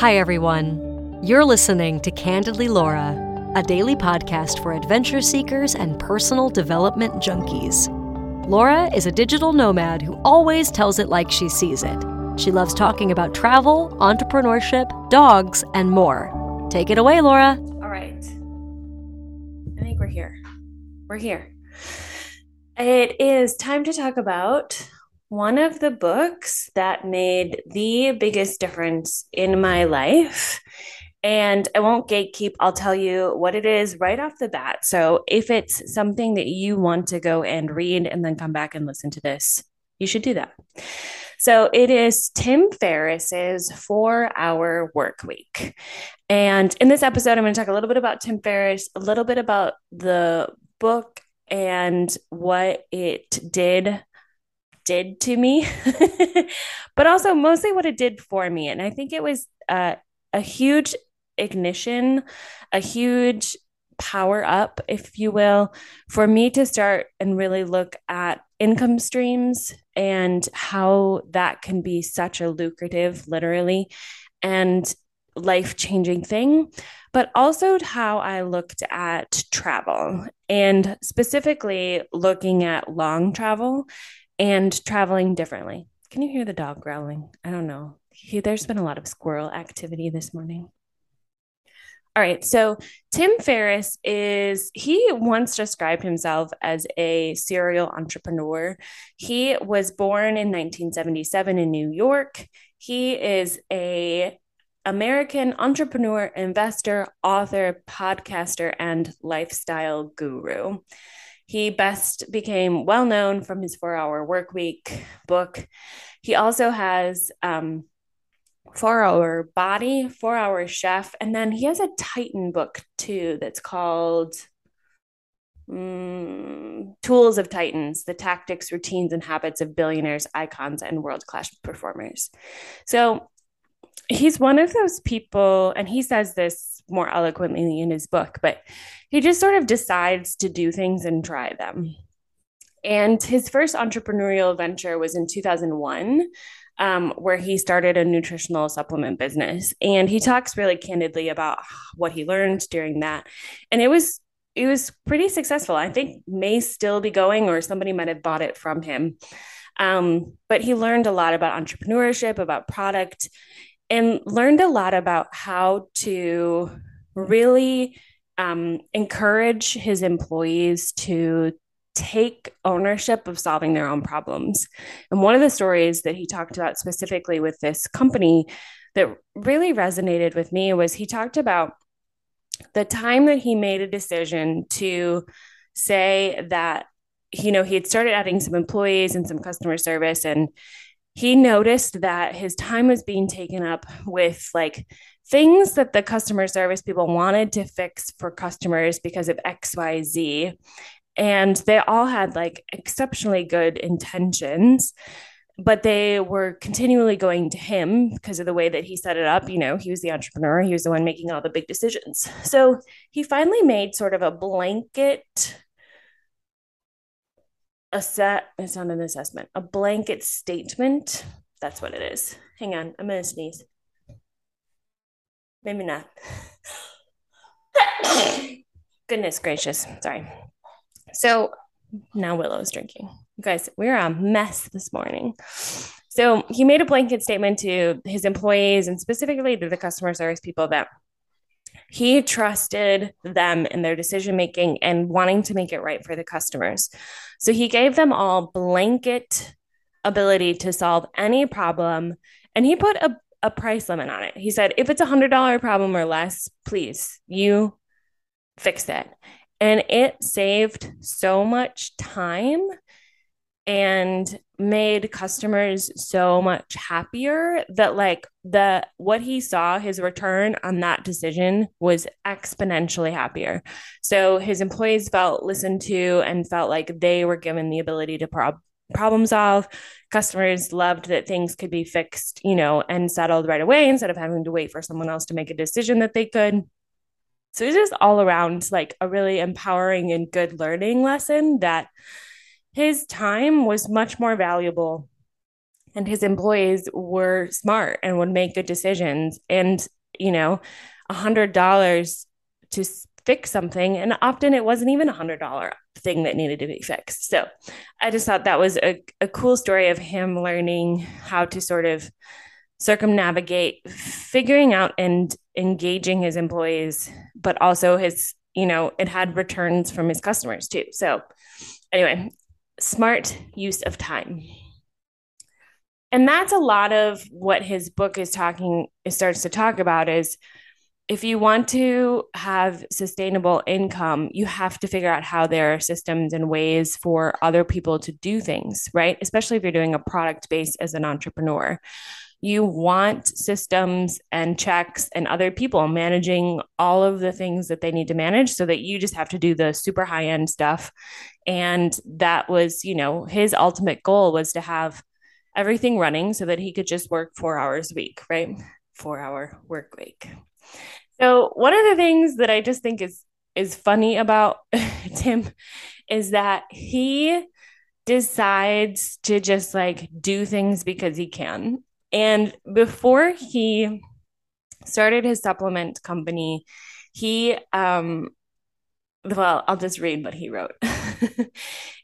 Hi, everyone. You're listening to Candidly Laura, a daily podcast for adventure seekers and personal development junkies. Laura is a digital nomad who always tells it like she sees it. She loves talking about travel, entrepreneurship, dogs, and more. Take it away, Laura. All right. I think we're here. We're here. It is time to talk about one of the books that made the biggest difference in my life. And I won't gatekeep, I'll tell you what it is right off the bat. So if it's something that you want to go and read and then come back and listen to this, you should do that. So it is Tim Ferriss's four hour work week. And in this episode, I'm going to talk a little bit about Tim Ferriss, a little bit about the book and what it did did to me, but also mostly what it did for me. And I think it was uh, a huge ignition, a huge power up, if you will, for me to start and really look at income streams and how that can be such a lucrative, literally, and life changing thing, but also how I looked at travel and specifically looking at long travel and traveling differently. Can you hear the dog growling? I don't know. He, there's been a lot of squirrel activity this morning. All right. So Tim Ferriss is, he once described himself as a serial entrepreneur. He was born in 1977 in New York. He is a American entrepreneur, investor, author, podcaster, and lifestyle guru. He best became well known from his four hour work week book. He also has um, four hour body, four hour chef, and then he has a Titan book too that's called um, Tools of Titans The Tactics, Routines, and Habits of Billionaires, Icons, and World Class Performers. So he's one of those people, and he says this more eloquently in his book, but he just sort of decides to do things and try them. And his first entrepreneurial venture was in 2001, um, where he started a nutritional supplement business. And he talks really candidly about what he learned during that. And it was it was pretty successful. I think may still be going, or somebody might have bought it from him. Um, but he learned a lot about entrepreneurship, about product, and learned a lot about how to really um, encourage his employees to take ownership of solving their own problems. And one of the stories that he talked about specifically with this company that really resonated with me was he talked about the time that he made a decision to say that you know he had started adding some employees and some customer service and he noticed that his time was being taken up with like things that the customer service people wanted to fix for customers because of XYZ. And they all had like exceptionally good intentions, but they were continually going to him because of the way that he set it up. You know, he was the entrepreneur, he was the one making all the big decisions. So he finally made sort of a blanket a set it's not an assessment a blanket statement that's what it is hang on i'm gonna sneeze Maybe not. Goodness gracious. Sorry. So now Willow's drinking. You guys, we're a mess this morning. So he made a blanket statement to his employees and specifically to the customer service people that he trusted them in their decision making and wanting to make it right for the customers. So he gave them all blanket ability to solve any problem and he put a a price limit on it. He said, if it's a hundred dollar problem or less, please, you fix it. And it saved so much time and made customers so much happier that like the what he saw his return on that decision was exponentially happier so his employees felt listened to and felt like they were given the ability to prob- problem solve. Customers loved that things could be fixed, you know, and settled right away instead of having to wait for someone else to make a decision that they could. So it's just all around like a really empowering and good learning lesson that his time was much more valuable and his employees were smart and would make good decisions and you know a hundred dollars to fix something. And often it wasn't even a hundred dollar thing that needed to be fixed. So i just thought that was a, a cool story of him learning how to sort of circumnavigate figuring out and engaging his employees but also his you know it had returns from his customers too. So anyway smart use of time. And that's a lot of what his book is talking it starts to talk about is if you want to have sustainable income you have to figure out how there are systems and ways for other people to do things right? Especially if you're doing a product based as an entrepreneur. You want systems and checks and other people managing all of the things that they need to manage so that you just have to do the super high end stuff and that was you know his ultimate goal was to have everything running so that he could just work four hours a week, right? Four hour work week. So one of the things that I just think is is funny about Tim is that he decides to just like do things because he can. And before he started his supplement company, he um well, I'll just read what he wrote.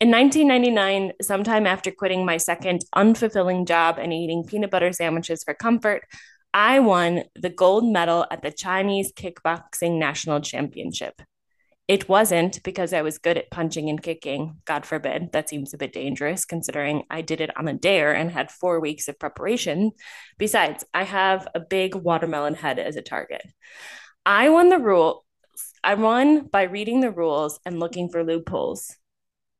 In 1999, sometime after quitting my second unfulfilling job and eating peanut butter sandwiches for comfort, I won the gold medal at the Chinese Kickboxing National Championship. It wasn't because I was good at punching and kicking. God forbid. That seems a bit dangerous considering I did it on a dare and had four weeks of preparation. Besides, I have a big watermelon head as a target. I won the rule I won by reading the rules and looking for loopholes,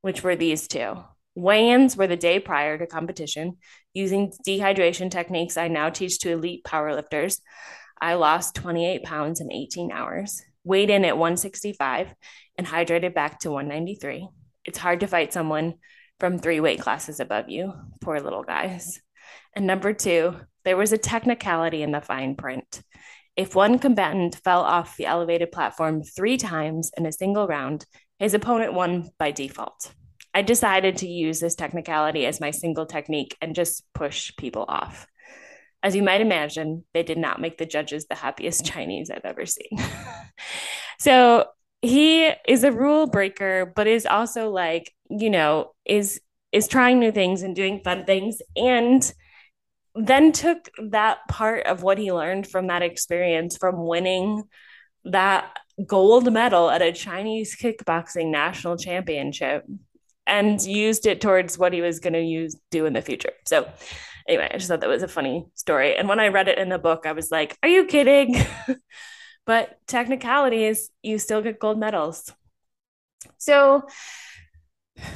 which were these two. Weigh ins were the day prior to competition. Using dehydration techniques I now teach to elite powerlifters, I lost 28 pounds in 18 hours, weighed in at 165, and hydrated back to 193. It's hard to fight someone from three weight classes above you. Poor little guys. And number two, there was a technicality in the fine print. If one combatant fell off the elevated platform three times in a single round, his opponent won by default. I decided to use this technicality as my single technique and just push people off. As you might imagine, they did not make the judges the happiest Chinese I've ever seen. so he is a rule breaker, but is also like, you know, is is trying new things and doing fun things and then took that part of what he learned from that experience from winning that gold medal at a Chinese kickboxing national championship and used it towards what he was going to use do in the future. So anyway, I just thought that was a funny story. And when I read it in the book, I was like, are you kidding? but technicalities, you still get gold medals. So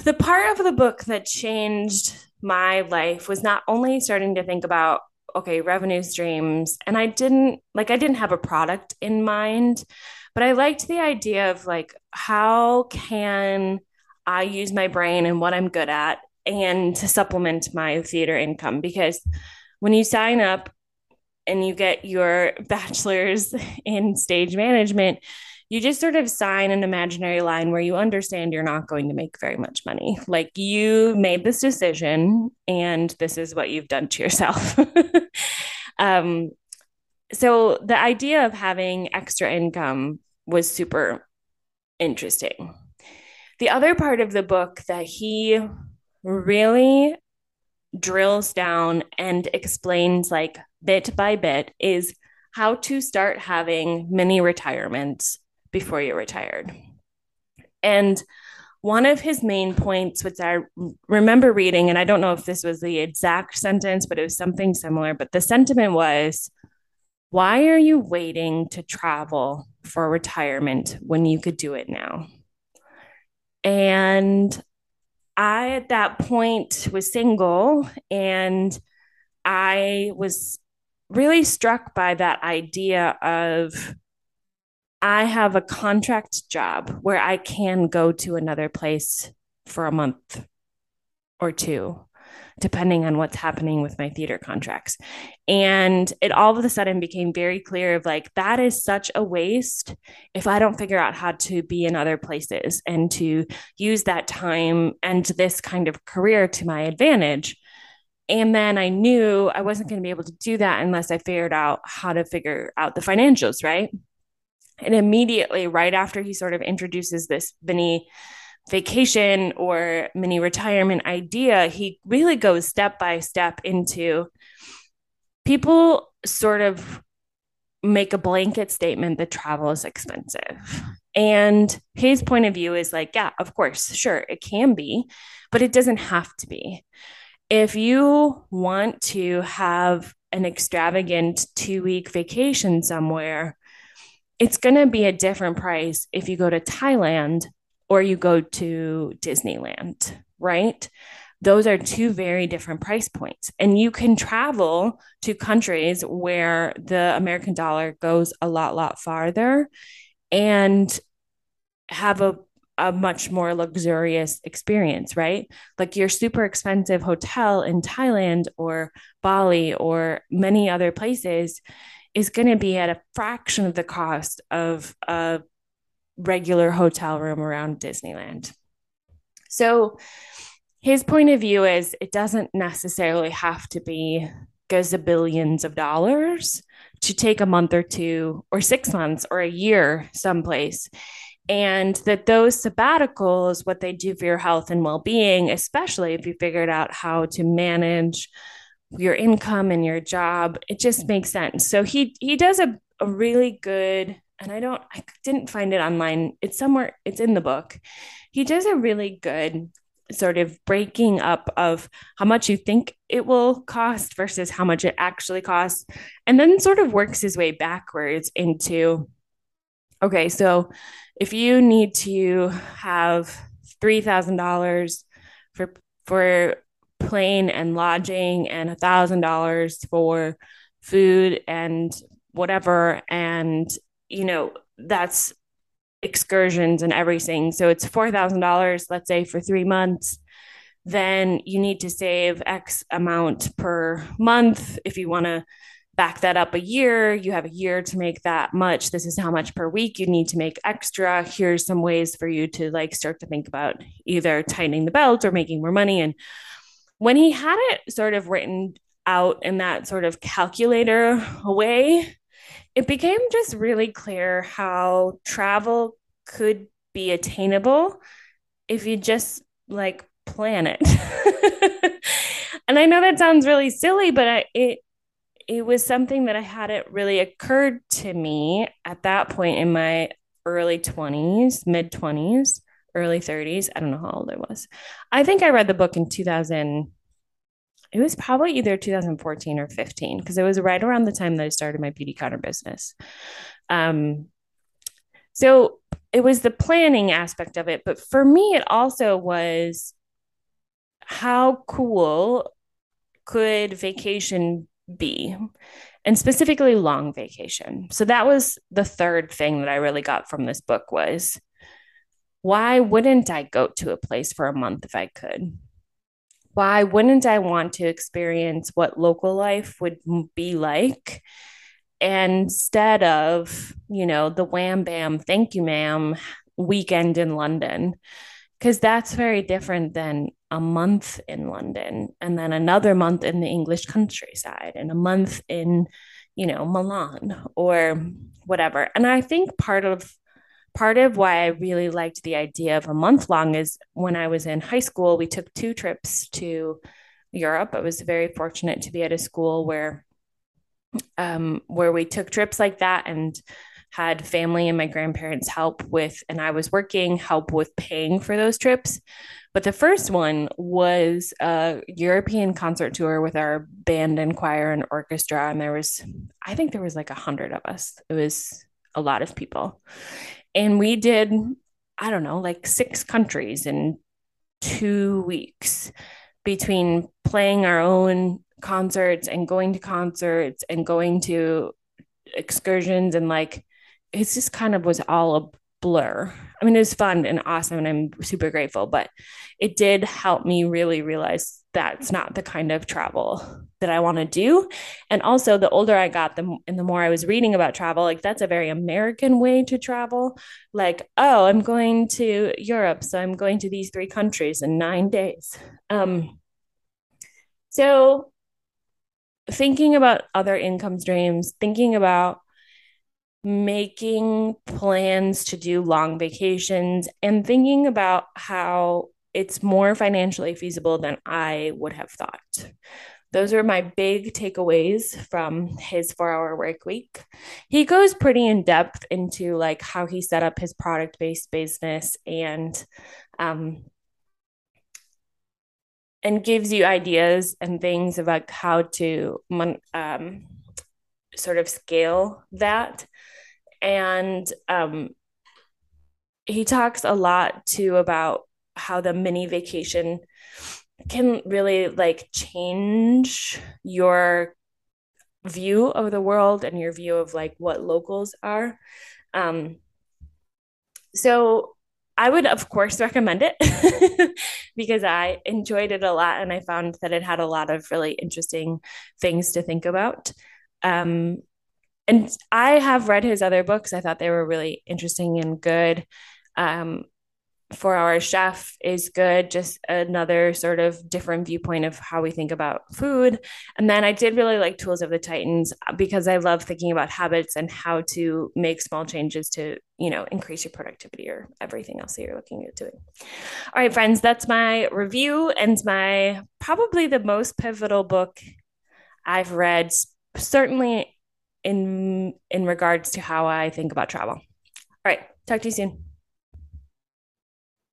the part of the book that changed my life was not only starting to think about okay revenue streams. And i didn't like i didn't have a product in mind but i liked the idea of like how can i use my brain and what i'm good at and to supplement my theater income? Because when you sign up and you get your bachelor's in stage management you just sort of sign an imaginary line where you understand you're not going to make very much money. Like you made this decision and this is what you've done to yourself. um, so the idea of having extra income was super interesting. The other part of the book that he really drills down and explains like bit by bit is how to start having mini retirements before you're retired. And one of his main points, which I remember reading, and I don't know if this was the exact sentence, but it was something similar. But the sentiment was, why are you waiting to travel for retirement when you could do it now? And I, at that point, was single and I was really struck by that idea of I have a contract job where I can go to another place for a month or two, depending on what's happening with my theater contracts. And it all of a sudden became very clear of like, that is such a waste if I don't figure out how to be in other places and to use that time and this kind of career to my advantage. And then I knew I wasn't going to be able to do that unless I figured out how to figure out the financials, right? And immediately, right after he sort of introduces this mini vacation or mini retirement idea, he really goes step by step into people sort of make a blanket statement that travel is expensive. And his point of view is like, yeah, of course, sure, it can be, but it doesn't have to be. If you want to have an extravagant two week vacation somewhere, it's going to be a different price if you go to Thailand or you go to Disneyland, right? Those are two very different price points. And you can travel to countries where the American dollar goes a lot, lot farther and have a, a much more luxurious experience, right? Like your super expensive hotel in Thailand or Bali or many other places is going to be at a fraction of the cost of a regular hotel room around Disneyland. So his point of view is it doesn't necessarily have to be gazillions of dollars to take a month or two or six months or a year someplace and that those sabbaticals what they do for your health and well-being especially if you figured out how to manage your income and your job it just makes sense so he he does a, a really good and I don't, I didn't find it online. It's somewhere, it's in the book. He does a really good sort of breaking up of how much you think it will cost versus how much it actually costs. And then sort of works his way backwards into okay, so if you need to have $3,000 for, for plane and lodging and a $1,000 for food and whatever, and you know, that's excursions and everything. So it's $4,000, let's say, for three months. Then you need to save X amount per month. If you want to back that up a year, you have a year to make that much. This is how much per week you need to make extra. Here's some ways for you to like start to think about either tightening the belt or making more money. And when he had it sort of written out in that sort of calculator way, it became just really clear how travel could be attainable if you just like plan it. and I know that sounds really silly, but I, it it was something that I hadn't really occurred to me at that point in my early 20s, mid 20s, early 30s. I don't know how old I was. I think I read the book in 2000 it was probably either 2014 or 15 because it was right around the time that I started my Beautycounter business. Um, so it was the planning aspect of it, but for me, it also was how cool could vacation be, and specifically long vacation. So that was the third thing that I really got from this book was why wouldn't I go to a place for a month if I could? why wouldn't I want to experience what local life would be like instead of, you know, the wham bam, thank you, ma'am, weekend in London? Because that's very different than a month in London and then another month in the English countryside and a month in, you know, Milan or whatever. And I think part of part of why I really liked the idea of a month long is when I was in high school, we took two trips to Europe. I was very fortunate to be at a school where um, where we took trips like that and had family and my grandparents help with, and I was working help with paying for those trips. But the first one was a European concert tour with our band and choir and orchestra. And there was, I think there was like a hundred of us. It was a lot of people and we did i don't know like six countries in two weeks between playing our own concerts and going to concerts and going to excursions and like it's just kind of was all a blur. I mean, it was fun and awesome, and I'm super grateful, but it did help me really realize that's not the kind of travel that I want to do. And also, the older I got, the and the more I was reading about travel, like that's a very American way to travel. Like, oh, I'm going to Europe, so I'm going to these three countries in nine days. Um, So, thinking about other income streams, thinking about making plans to do long vacations, and thinking about how it's more financially feasible than I would have thought. Those are my big takeaways from his four hour work week. He goes pretty in depth into like how he set up his product based business and um, and gives you ideas and things about how to um, sort of scale that. And um, he talks a lot too about how the mini vacation can really like change your view of the world and your view of like what locals are. Um, so I would, of course, recommend it because I enjoyed it a lot and I found that it had a lot of really interesting things to think about. Um, and I have read his other books. I thought they were really interesting and good. Um, Four Hour Chef is good, just another sort of different viewpoint of how we think about food. And then I did really like Tools of the Titans because I love thinking about habits and how to make small changes to, you know, increase your productivity or everything else that you're looking at doing. All right, friends, that's my review and my probably the most pivotal book I've read, certainly in in regards to how I think about travel. All right, talk to you soon.